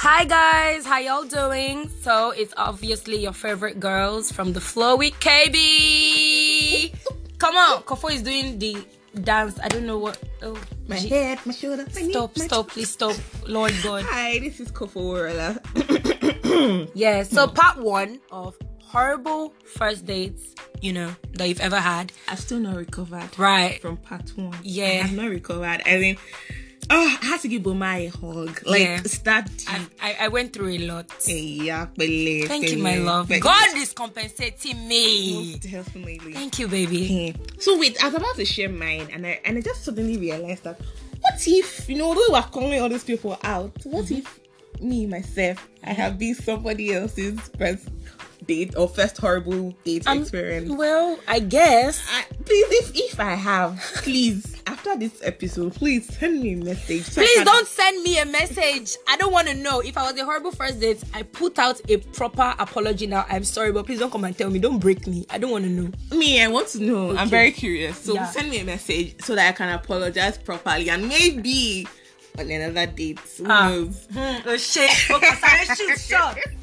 Hi guys, how y'all doing? So it's obviously your favorite girls from the flow with KB. Come on, Kofo is doing the dance. I don't know what. Oh, My head, my shoulder. my knee, Stop, my stop, please stop. Lord God. Hi, this is Kofo Warla. Yeah. So part one of horrible first dates, you know, that you've ever had. I've still not recovered Right. from part one. Yeah. I've not recovered. I mean, oh, I had to give Boma a hug. Like, Yeah. start I, I, I went through a lot. yeah, pele, Thank you, my love. God is compensating me. most definitely. Thank you, baby. So wait, I was about to share mine, and I and I just suddenly realized that what if you know we were calling all these people out? What Mm-hmm. if me myself I have been somebody else's first date or first horrible date Um, experience? Well, I guess. I, please, if if I have, please after this episode, please send me a message. so Please don't send me a message. I don't want to know. If I was a horrible first date, I put out a proper apology now. I'm sorry, but please don't come and tell me. Don't break me. I don't want to know. Me, I want to know. I'm very curious. So Yeah. send me a message so that I can apologize properly and maybe on another date. Who Ah. knows? Oh shit. Okay, shoot.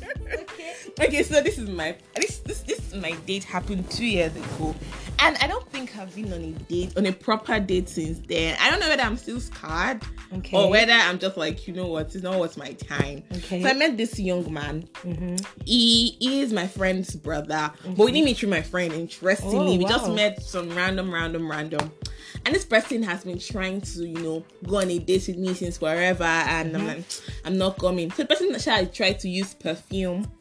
Okay, so this is my this this this my date happened two years ago, and I don't think I've been on a date on a proper date since then. I don't know whether I'm still scarred Okay. or whether I'm just like you know what, it's not what's my time. Okay. So I met this young man. He, he is my friend's brother, but we mm-hmm. didn't meet through my friend. Interestingly, Oh, we just met some random, random, random. And this person has been trying to, you know, go on a date with me since forever, and I'm mm-hmm. like, I'm not coming. So the person actually tried to use perfume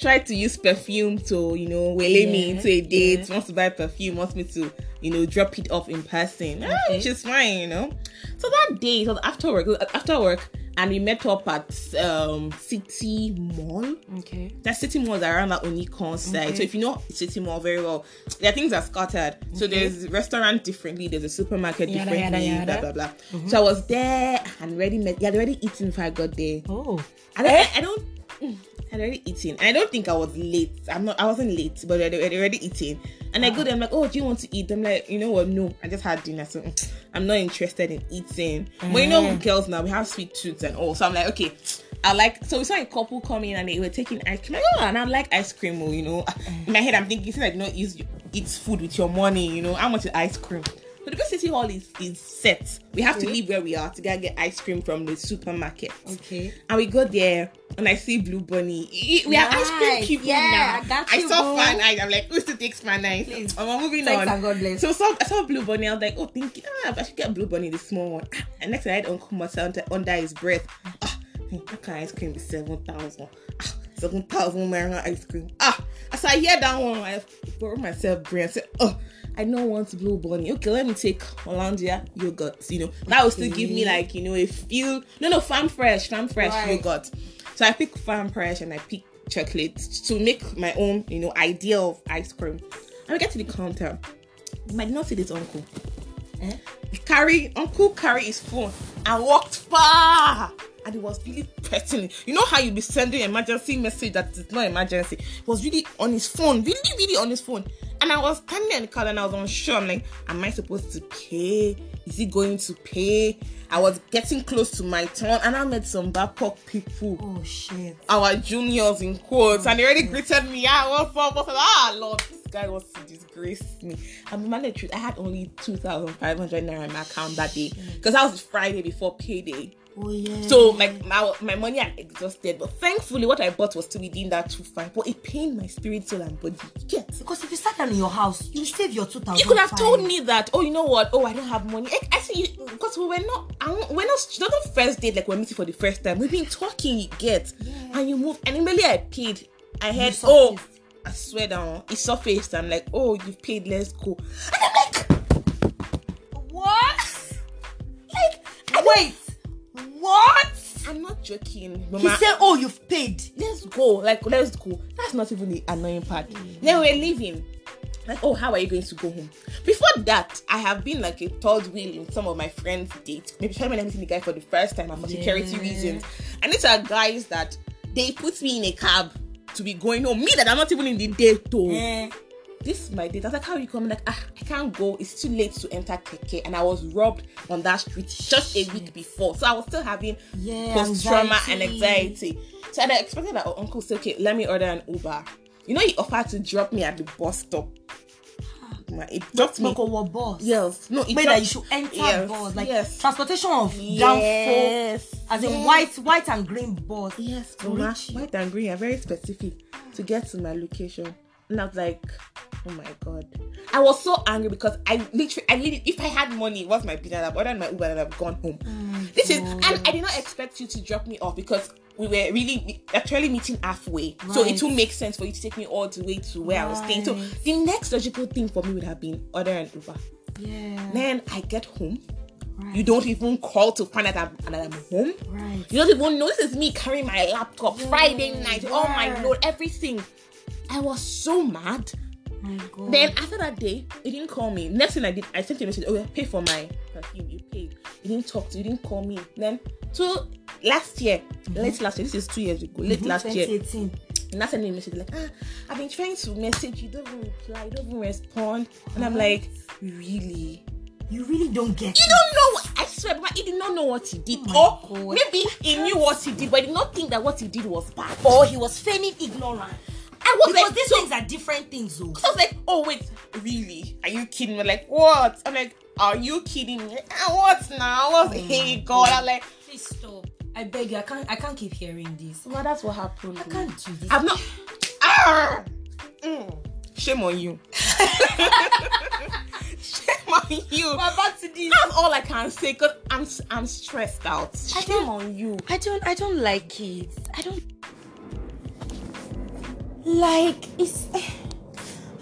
tried to use perfume to, you know, wele me into a date, yeah. wants to buy perfume, wants me to, you know, drop it off in person. Ah, Okay. which is fine, you know. So that day, it was after work, after work, and we met up at um City Mall. Okay. That City Mall is around that Onikan side. Okay. So if you know City Mall very well, their things are scattered. So there's restaurant differently, there's a supermarket Yada, differently, yada, yada. blah blah blah. So I was there and already met. Yeah, already eaten before I got there. Oh. I don't. I, I don't. Mm, I'd already eaten. I don't think I was late. I'm not. I wasn't late, but I'd, I'd already eaten. And I go there. I'm like, oh, do you want to eat? I'm like, you know what? No, I just had dinner, so mm, I'm not interested in eating. But you know, Mm. girls now we have sweet tooths and all. So I'm like, okay. I like so we saw a couple coming and they were taking ice cream. Oh, and I like ice cream, oh, you know. In my head, I'm thinking, since I do not use eat food with your money, you know, how much is ice cream? So the city hall is is set. We have to leave where we are to go get ice cream from the supermarket. Okay. And we go there and I see Blue Bunny. We are ice cream Nice. people Yeah, now. I saw boo. Fan Ice. I'm like, who's to take Fan Ice? Please. We're moving Thanks on. God bless. So, so I saw Blue Bunny. I was like, oh, thank you. Ah, I should get Blue Bunny, the small one. Ah, And next I had Uncle Marcel under, under his breath. Ah, how can ice cream be 7,000? Ah, 7,000 naira ice cream. Ah, as I hear that one, I borrow myself brain. I said, oh, I don't want Blue Bunny. Okay, let me take Hollandia yogurt. You know, that will still give me like, you know, a feel. No, no, farm fresh, farm fresh Right. yogurt. So I pick farm fresh and I pick chocolate to make my own, you know, idea of ice cream. And we get to the counter. You might not see this uncle. Eh? Carry uncle carry his phone and walked far. And he was really pressing it. You know how you be sending emergency message that is not emergency. He was really on his phone, really, really on his phone. And I was standing in the car and I was unsure. I'm like, am I supposed to pay? Is he going to pay? I was getting close to my turn and I met some Bapok people Oh shit. our juniors in quotes, and they already greeted me. For? What for? Ah, Lord, this guy wants to disgrace me. I'm man, the truth. I had only two thousand five hundred naira in my account that day because that was Friday before payday. Oh yeah. So like my my money had exhausted, but thankfully what I bought was still within that two five. But it pained my spirit, soul, and body. You Get. because if you sat down in your house, you save your two thousand. You could have told me that. Oh, you know what? Oh, I don't have money. See because we were not. We're not. Not the first date. Like we're meeting for the first time. We've been talking. You get, Yeah. and you move. And immediately I paid. I heard. Oh. I swear down. It surfaced. I'm like, oh, you've paid. Let's go. And I'm like, What? like, Wait. What? I'm not joking. He Mama. said, "Oh, you've paid." let's go. Like, let's go. That's not even the annoying part. Then we're leaving. Like, oh, how are you going to go home? Before that, I have been like a third wheel in some of my friends' dates. Maybe especially when I'm meeting the guy for the first time and for security Yeah. reasons. And these are guys that they put me in a cab to be going home. Me that I'm not even in the date though. Eh. This is my date. I was like, how are you coming? Like, ah, I can't go. It's too late to enter Keke. And I was robbed on that street just a week before. So I was still having Yeah, post trauma and anxiety. So I expected that our uncle said, okay, let me order an Uber. You know, he offered to drop me at the bus stop. It dropped me. Over boss. Yes. No, it Wait, dropped- that you should enter yes, bus like yes. transportation of Yes. downfall as in Yes. white, white and green bus. Yes, to reach you. white and green are very specific to get to my location. And I was like, oh my god. I was so angry because I literally, I literally, if I had money, what's my business? I've ordered my Uber and I've gone home. Oh this is, and I did not expect you to drop me off because we were really actually meeting halfway. So it will make sense for you to take me all the way to where I was staying. So the next logical thing for me would have been order an Uber. Yeah. Then I get home. right. You don't even call to find out that I'm, that I'm home. Right. You don't even know this is me carrying my laptop Friday night, Oh my lord, everything. I was so mad. Then after that day, he didn't call me. Next thing I did, I sent him a message. Oh, yeah, pay for my perfume. You paid. He didn't talk to you. He didn't call me. Then two last year, late last year. This is two years ago. Late last year. 2018. And I sent him a message like, ah, I've been trying to message you. Don't even reply. You don't even respond. And I'm like, really? You really don't get You it. don't know what I swear, but he did not know what he did. Oh or God. maybe he knew what he did, but he did not think that what he did was bad. Or he was feigning ignorance. I was Because like, these so, things are different things, though. I was like, oh wait, really? Are you kidding me? Like what? I'm like, are you kidding me? Ah, what now? What's Oh hey God? God. I'm like, Please stop. I beg you. I can't. I can't keep hearing this. well, that's what happened. I can't do this. I'm not. Ah! Mm. Shame on you. Shame on you. We're back to this. That's all I can say because I'm I'm stressed out. I Shame don't- on you. I don't. I don't like it. I don't like. It's.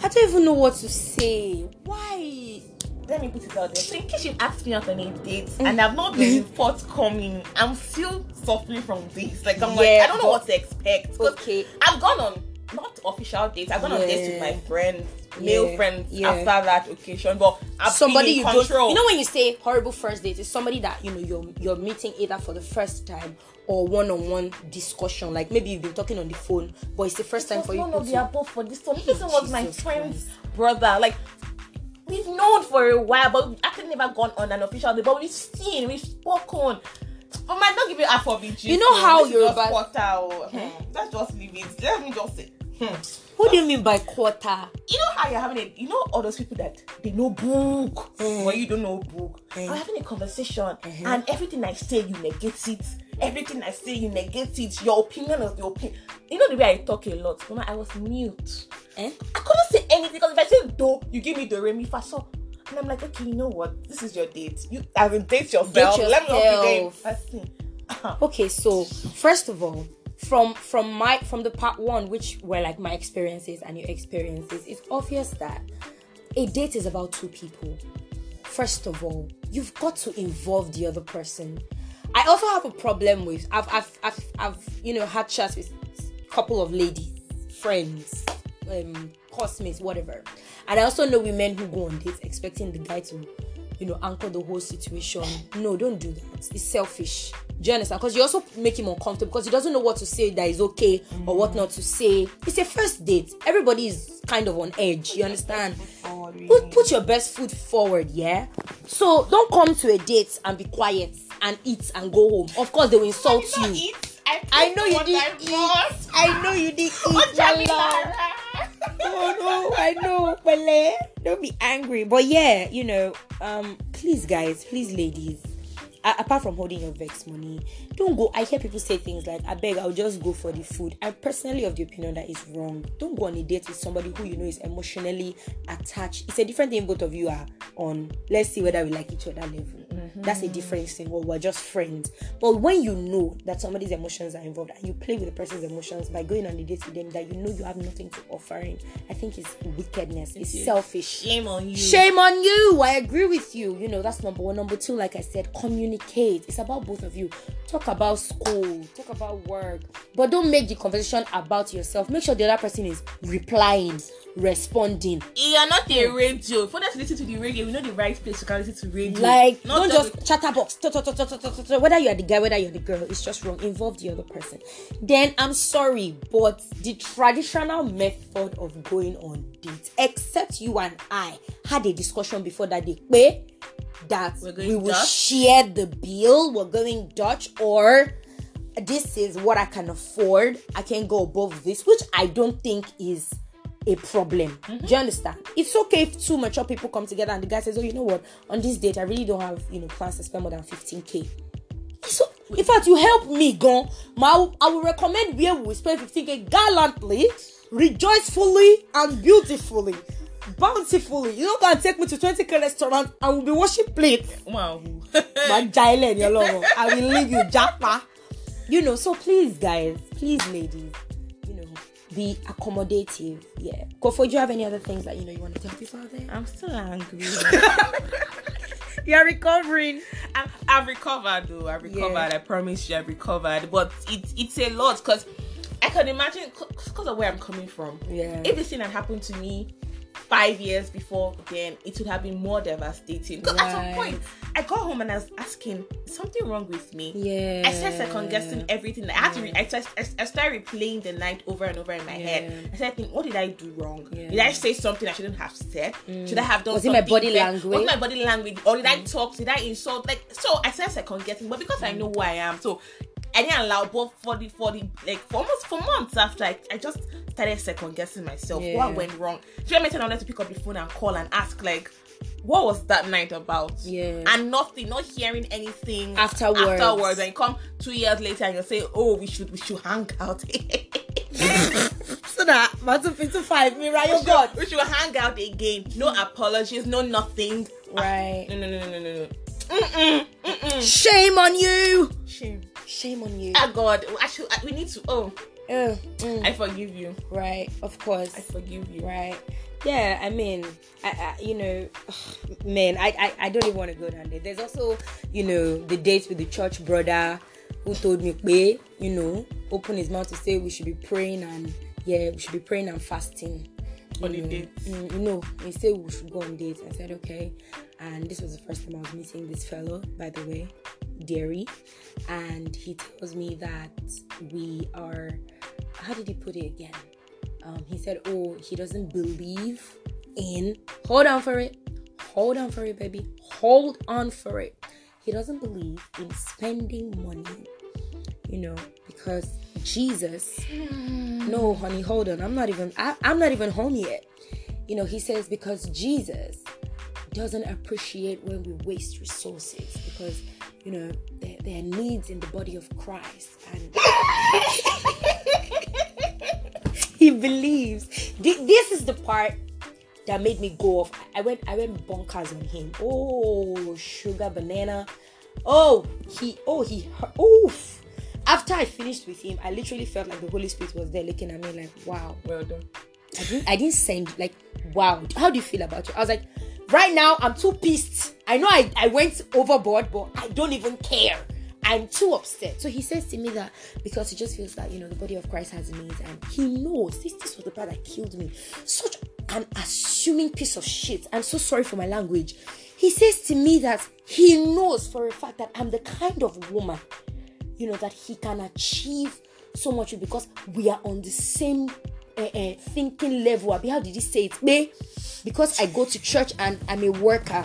I don't even know what to say. Why? let me put it out there. So in case you asked me out on a date Mm. and I've not been forthcoming, I'm still suffering from this. Like I'm like I don't know what to expect. Okay. I've gone on not official dates. I've gone on dates with my friends, male Yeah, friends yeah. after that occasion. But I've somebody you in don't control. you know when you say horrible first date it's somebody that you know you're you're meeting either for the first time or one-on-one discussion like maybe you've been talking on the phone but it's the first time for you one of the above for this one. This person was my friend's brother. Like we've known for a while, but we've actually never gone on an official date. But we've seen, we've spoken. But might not give you half of it. You know how This is just Yoruba- quarter, oh. Hmm. Let's just leave it. Let me just say. Hmm. what do you mean by quarter You know how you're having it. you know all those people that they know book, but you don't know book. Mm. I'm having a conversation, Mm-hmm. and everything I say you negate it. Everything I say you negate it. Your opinion is your opinion. You know the way I talk a lot. Mama, I was mute. eh? I couldn't say anything because if I say do, you give me the re mi fa so. And I'm like, okay, you know what? This is your date. You as in date yourself. Date Let me there in yourself. okay so first of all from from my from the part one which were like my experiences and your experiences it's obvious that a date is about two people first of all you've got to involve the other person i also have a problem with i've i've i've, I've you know had chats with a couple of ladies friends um classmates whatever. And i also know women who go on dates expecting the guy to you know anchor the whole situation. No don't do that. It's selfish. Do you understand? Because you also make him uncomfortable because he doesn't know what to say that is okay or what not to say. It's a first date. Everybody is kind of on edge. You understand put, put your best foot forward yeah so don't come to a date and be quiet and eat and go home of course they will insult you. I, I know you did eat. bought. I know you did eat, Oh, my love. Jamila. No, I know, Bele. Don't be angry. But yeah, you know, um, please guys, please ladies. A- apart from holding your vex money, don't go. I hear people say things like, "I beg, I'll just go for the food." I'm personally of the opinion that is wrong. Don't go on a date with somebody who you know is emotionally attached. It's a different thing. Both of you are on. Let's see whether we like each other level. That's a different thing. Or we're just friends. But when you know that somebody's emotions are involved and you play with the person's emotions by going on a date with them that you know you have nothing to offer him, I think it's wickedness. It's selfish. Shame on you. Shame on you. I agree with you. You know, that's number one. Number two, like I said, communicate. It's about both of you. Talk about school, talk about work, but don't make the conversation about yourself. Make sure the other person is replying, responding. You are not a hmm. radio. For us to listen to the radio, we know the right place to can listen to radio. Like, not don't just, chatterbox. Whether you're the guy, whether you're the girl, it's just wrong. Involve the other person. Then I'm sorry, but the traditional method of going on dates, except you and I had a discussion before that day, pé, that we will Dutch? share the bill, we're going Dutch, or this is what I can afford. I can go above this, which I don't think is a problem. Mm-hmm. Do you understand? It's okay if two mature people come together and the guy says, "Oh, you know what? On this date, I really don't have you know plans to spend more than 15k." So, in fact, you help me, go. Ma, I will recommend where we spend 15k gallantly, rejoicefully, and beautifully, bountifully. You don't gonna take me to 20k restaurant and we'll be washing plates. Wow. I will leave you, Japa. You know, so please, guys, please, ladies, be accommodative. Yeah. Kofo, do you have any other things that you know you want to tell people out there? I'm still angry. You're recovering. I, I've recovered though. I've recovered. Yeah. I promise you, I've recovered. But it's it's a lot because I can imagine because of where I'm coming from. Yeah. If this thing had happened to me five years before, then it would have been more devastating. Because at some point, I got home and I was asking, "Is something wrong with me?" Yeah. I started second guessing everything. I had to. Re- I, started, I started replaying the night over and over in my Yeah. head. I started thinking, "What did I do wrong? Yeah. Mm. Did I say something I shouldn't have said? Should I have done Was it my body better? language? Was my body language? Or did I talk? Did I insult? Like so, I started second guessing. But because I know who I am, so I didn't allow. But for the for the like for almost for months after, I, I just started second guessing myself. Yeah. What went wrong? Should I mention I wanted to pick up the phone and call and ask like. What was that night about? Yeah. And nothing, not hearing anything Afterwards. Afterwards, and you come two years later and you say, "Oh, we should, we should hang out." so that Matu Pinto Five, me, right? we, Oh should, God. we should hang out again. No apologies, no nothing. Ah, right. No, no, no, no, no, no. Mm-mm, mm-mm. Shame on you. Shame. Shame on you. Ah, God. Actually, we need to. Oh, Uh, mm, I forgive you. right. Of course. I forgive you. Right. Yeah, I mean, I, I you know, man, I, I, I don't even want to go down there. There's also, you know, the dates with the church brother who told me, "Pé," you know, open his mouth to say we should be praying and yeah, we should be praying and fasting. On you the know, dates. mm, you know, he said we should go on dates. I said okay, and this was the first time I was meeting this fellow, by the way, Derry, and he tells me that we are. How did he put it again? Um, he said, "Oh, he doesn't believe in." Hold on for it. Hold on for it, baby. Hold on for it. He doesn't believe in spending money, you know, because Jesus. No, honey, hold on. I'm not even. I, I'm not even home yet. You know, he says because Jesus doesn't appreciate when we waste resources because you know their, there are needs in the body of Christ. And he believes. This is the part that made me go off. I went i went bonkers on him. Oh sugar banana. Oh he oh he oof. After i finished with him i literally felt like the holy spirit was there looking at me like wow. Well done. I didn't, I didn't send like wow. How do you feel about it? I was like right now i'm too pissed. I know i, I went overboard but i don't even care. I'm too upset. So he says to me that because he just feels that you know the body of christ has needs and he knows this this was the part that killed me. Such an assuming piece of shit. I'm so sorry for my language. He says to me that he knows for a fact that i'm the kind of woman you know that he can achieve so much with because we are on the same uh, uh, thinking level. How did he say it? Because i go to church and i'm a worker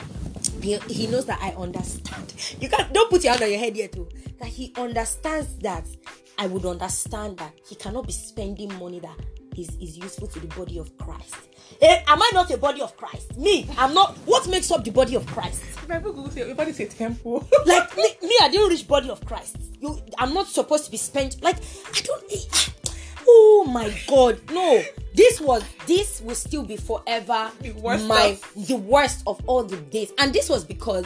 he, knows that i understand. You can't don't put your hand on your head yet too that he understands that i would understand that he cannot be spending money that is, is useful to the body of christ. Eh, am i not a body of christ? Me i'm not. What makes up the body of christ? Google say everybody say temple. like me, me i didn't reach body of christ. You i'm not supposed to be spent like i don't oh my god no this was this will still be forever The worst my of- the worst of all the days and this was because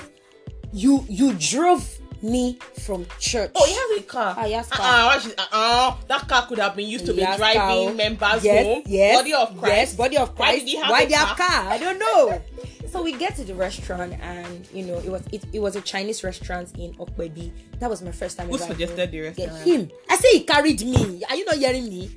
you you drove me from church Oh, he has a car. Ah, has car. Uh-uh, uh-uh. That car could have been used to be driving members yes, home. Yes, Body of Christ. Yes, body of Why Christ. did he have Why a they have car? car? I don't know. so we get to the restaurant, and you know, it was it, it was a Chinese restaurant in Opebi. That was my first time. Who suggested the Yeah, restaurant? him. I say he carried me. Are you not hearing me?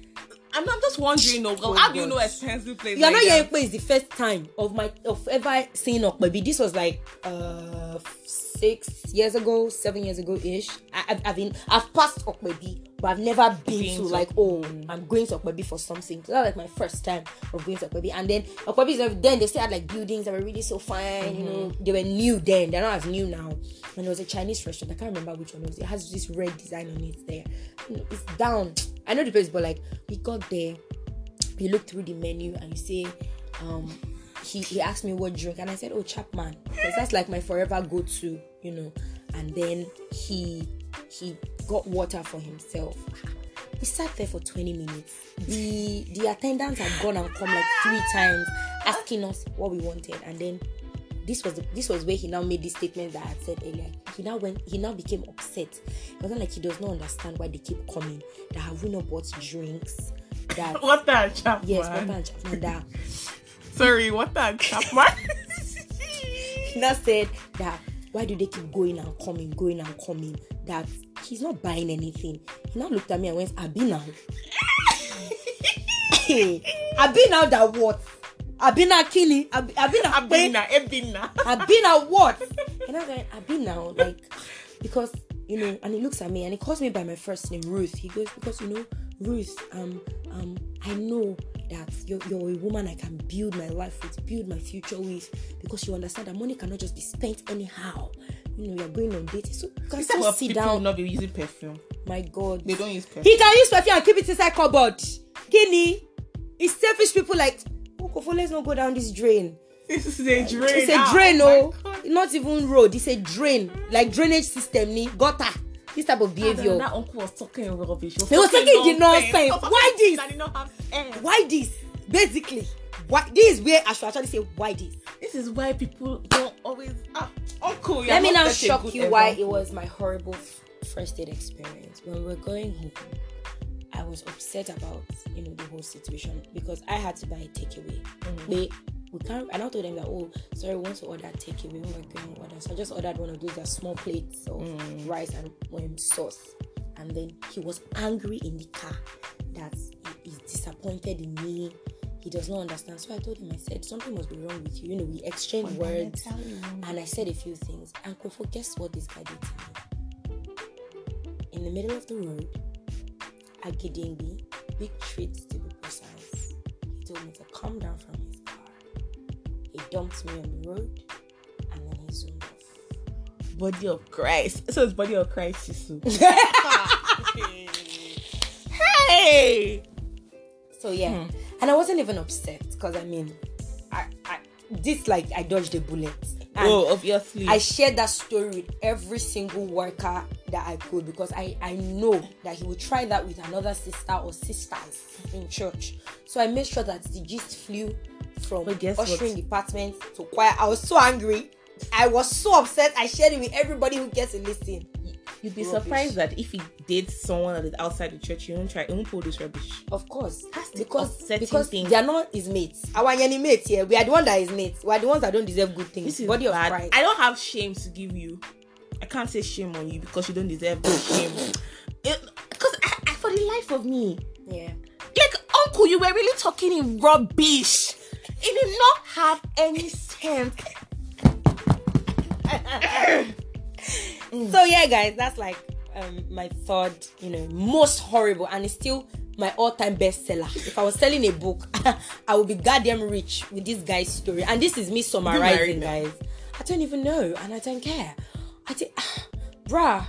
I'm not just wondering, no, Oh, how do you know expensive place? You are like not Okwe is the first time of my of ever seeing Opebi. This was like uh six years ago, seven years ago ish. I've, I've been I've passed Opebi, but I've never been, Been to to- like oh I'm going to Opebi for something. So that was like my first time of going to Opebi, and then Opebi is then they still had like buildings that were really so fine. You know, they were new then. They're not as new now. And there was a Chinese restaurant. I can't remember which one it was. It has this red design on it there. It's down. I know the place, but like we got there you look through the menu and you say, um, he, he asked me what drink, and I said, Oh, Chapman, because that's like my forever go to, you know. And then he he got water for himself. We sat there for 20 minutes. The the attendants had gone and come like three times asking us what we wanted, and then this was the, this was where he now made this statement that I had said earlier. He now went he now became upset. It wasn't like he does not understand why they keep coming. That have we not bought drinks? That What that Chapman? yes, Papa and Chapman that Sorry, what that Chapman? he now said that why do they keep going and coming, going and coming? That he's not buying anything. He now looked at me and went, Abi now. Abi now that what? Abi now kini? Abi Abi now pe? Abina, Ebina. Abi now what? And I'm going, Abi now, like, because, you know, and he looks at me and he calls me by my first name, Ruth. He goes, because, you know, Ruth, um, um, I know that you're, you're a woman I can build my life with, build my future with, because you understand that money cannot just be spent anyhow. You know, you're going on dates. So you can still sit people down. will not be using perfume. My God. They don't use perfume. He can use perfume and keep it inside cupboard. Guinea. It's selfish people like, oh, Kofo, let's not go down this drain. This is a drain. It's a Ah, drain, oh. Not even road. It's a drain. Like drainage system, ni gutter. This type of behavior. That uncle was talking rubbish. He was talking the nonsense. Why this? Why this? Basically, why this is where I should actually say why this. This is why people don't always. Ah, uncle, Let me not now such a shock good you why it was my horrible first date experience. When we were going home, I was upset about you know the whole situation because I had to buy a takeaway. They we can't. And I told them that oh sorry we want to order takeaway. We were going to order, so I just ordered one of those that small plates of rice and um, sauce. And then he was angry in the car that he is disappointed in me. He does not understand. So I told him, I said, something must be wrong with you. You know, we exchanged words. And I said a few things. And Kofo, guess what this guy did to me? In the middle of the road, Agidingbi, big treats to be precise. He told me to calm down from. He dumped me on the road and then he zoomed off. Body of Christ. So it's body of Christ, hey! So yeah, hmm. and I wasn't even upset because I mean, I, I this like I dodged a bullet. And oh, obviously. I shared that story with every single worker that I could because I, I know that he would try that with another sister or sisters in church. So I made sure that the gist flew from ushering department to choir. I was so angry. I was so upset. I shared it with everybody who gets to listen. You'd be Rubbish. surprised that if he dates someone that is outside the church, you won't try, you won't pull this rubbish. Of course, That's because because thing. they are not his mates. Our any mates here, we are the one that is mates. We are the ones that don't deserve good things. This is Body bad. I don't have shame to give you. I can't say shame on you because you don't deserve shame. Because for the life of me, yeah. like uncle, you were really talking in rubbish. It did not have any sense. So yeah, guys, that's like um my third, you know, most horrible, and it's still my all-time bestseller. If I was selling a book, I would be goddamn rich with this guy's story. And this is me summarizing, guys. I don't even know, and I don't care. I did, bruh.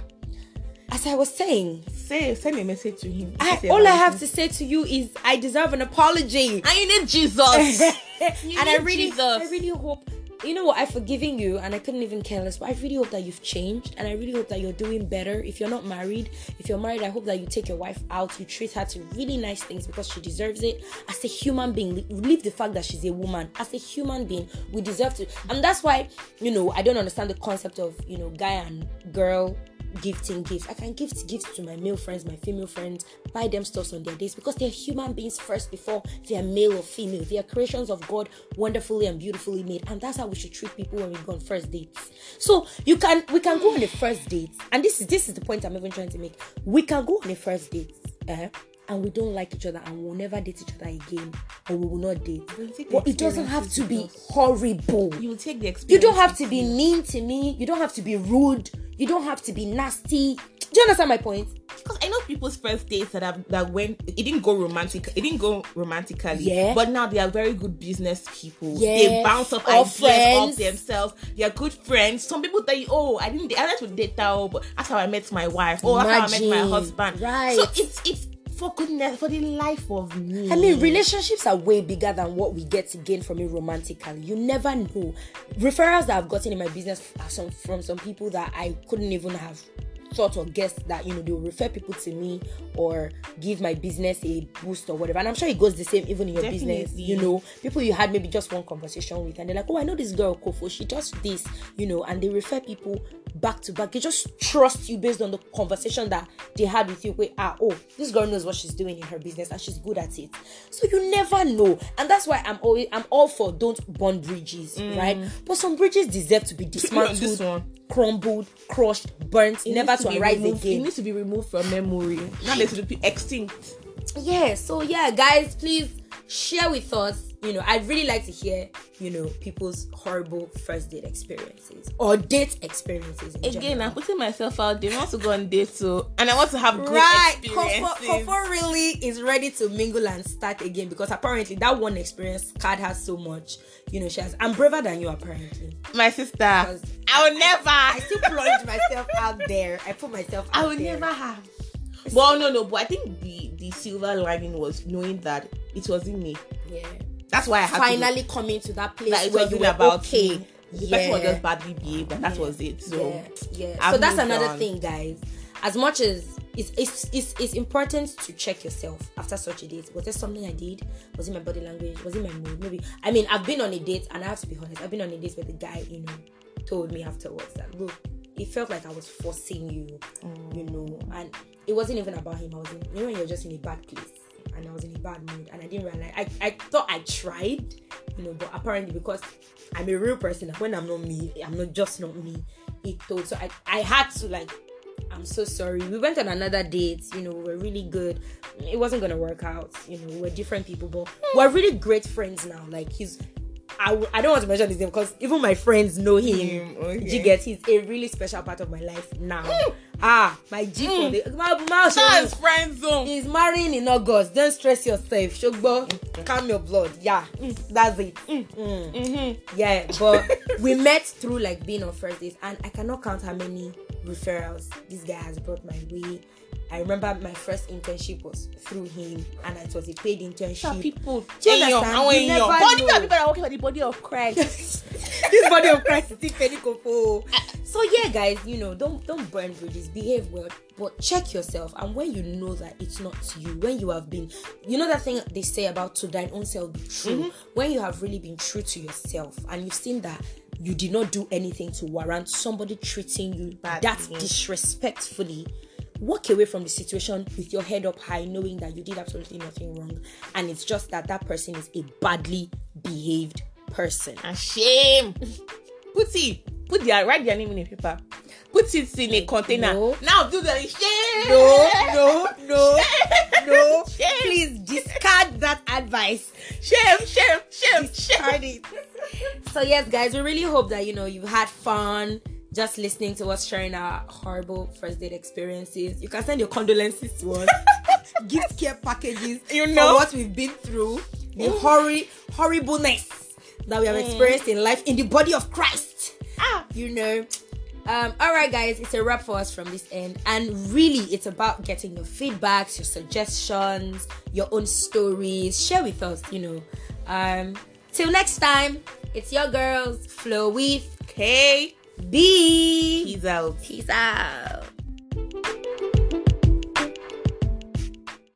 As I was saying, Say, send a message to him. I, all I have to say to you is I deserve an apology. I need Jesus. and I really, Jesus. I really hope, you know what, I've forgiven you, and I couldn't even care less. But I really hope that you've changed, and I really hope that you're doing better. If you're not married, if you're married, I hope that you take your wife out, you treat her to really nice things because she deserves it. As a human being, leave the fact that she's a woman. As a human being, we deserve to, and that's why, you know, I don't understand the concept of, you know, guy and girl gifting gifts. I can gift gifts to my male friends, my female friends, buy them stuff on their days because they're human beings first before they are male or female. They are creations of God, wonderfully and beautifully made, and that's how we should treat people when we go on first dates. So you can we can go on a first date, and this is this is the point I'm even trying to make. We can go on a first date, eh, and we don't like each other and we'll never date each other again or we will not date. We'll take the But it doesn't have to be horrible. You will take the experience. You don't have to be mean to me. You don't have to be rude. You don't have to be nasty. Do you understand my point? because I know people's first dates that have that went it didn't go romantic it didn't go romantically Yeah. but now they are very good business people Yes. they bounce off Or ideas friends. of themselves they are good friends some people tell you oh I didn't I like to date that oh, but that's how I met my wife oh that's how I met my husband Right. so it's it's for goodness for the life of me I mean, relationships are way bigger than what we get to gain from it romantically. You never know. Referrals that I've gotten in my business are some from some people that I couldn't even have thought or guessed that you know they will refer people to me or give my business a boost or whatever. And I'm sure it goes the same even in your business. You know, people you had maybe just one conversation with, and they're like, "Oh, I know this girl Kofo. She does this," you know, and they refer people back to back. They just trust you based on the conversation that they had with you. Wait, ah, oh, this girl knows what she's doing in her business and she's good at it. So you never know, and that's why I'm always I'm all for don't burn bridges, right? But some bridges deserve to be dismantled, crumbled, crushed, burnt, It never to be arise removed, It needs to be removed from memory. Now they should be extinct. yeah so yeah guys please share with us you know i'd really like to hear you know people's horrible first date experiences or date experiences in Again, general. I'm putting myself out there. I want to go on dates, so and I want to have good right experiences. Kofo, really is ready to mingle and start again because apparently that one experience card has so much you know she has i'm braver than you apparently My sister, Because I will never. i still plunge myself out there i put myself out I will there. never have. Well, no, no, but I think the the silver lining was knowing that it wasn't me. yeah That's why I had finally coming to that place it where you were about okay me. The person was just badly behaved, and that was it. So yeah, yeah. So that's another on. thing, guys. As much as it's, it's it's it's important to check yourself after such a date. Was there something I did? Was it my body language? Was it my mood? Maybe. I mean, I've been on a date, and I have to be honest. I've been on a date where the guy, you know, told me afterwards that look, it felt like I was forcing you, you mm. know, and it wasn't even about him. I was in, you know, you're just in a bad place. And I was in a bad mood, and I didn't realize. I, I thought I tried, you know, but apparently because I'm a real person, when I'm not me, I'm not just not me. It told so I I had to like I'm so sorry. We went on another date, you know, we were really good. It wasn't gonna work out, you know, we're different people, but we're really great friends now. Like he's I, w- I don't want to mention his name because even my friends know him. Mm, okay. You get he's a really special part of my life now. Ah, my G for the my, my, that's friend zone. He's marrying in August. Don't stress yourself. Shogbo, calm your blood. Yeah, that's it. Mm. Yeah, but we met through like being on first dates, and I cannot count how many referrals this guy has brought my way. I remember my first internship was through him, and it was a paid internship. Some people, Do you Eyan, understand? You never But these are know. people are working for the body of Christ. this body of Christ is still. So yeah, guys, you know, don't don't burn bridges. Behave well, but check yourself. And when you know that it's not you, when you have been, you know that thing they say about to thine own self be true. Mm-hmm. When you have really been true to yourself, and you've seen that you did not do anything to warrant somebody treating you that disrespectfully. Walk away from the situation with your head up high, knowing that you did absolutely nothing wrong, and it's just that that person is a badly behaved person. And shame. Put it. Put their write their name in a paper. Put it in a container. No. Now do the shame. no, no, no, no. Shame. Please discard that advice. Shame, shame, shame, shame. It. So yes, guys, we really hope that you know you've had fun just listening to us sharing our horrible first date experiences. You can send your condolences to us. Gift care packages. You for know. what we've been through, the horri horribleness that we have experienced in life in the body of Christ. Ah. you know. Um, all right, guys, it's a wrap for us from this end, and really, it's about getting your feedbacks, your suggestions, your own stories. Share with us, you know. Um, till next time, it's your girls, Flow with Okay. B. Peace out. Peace out.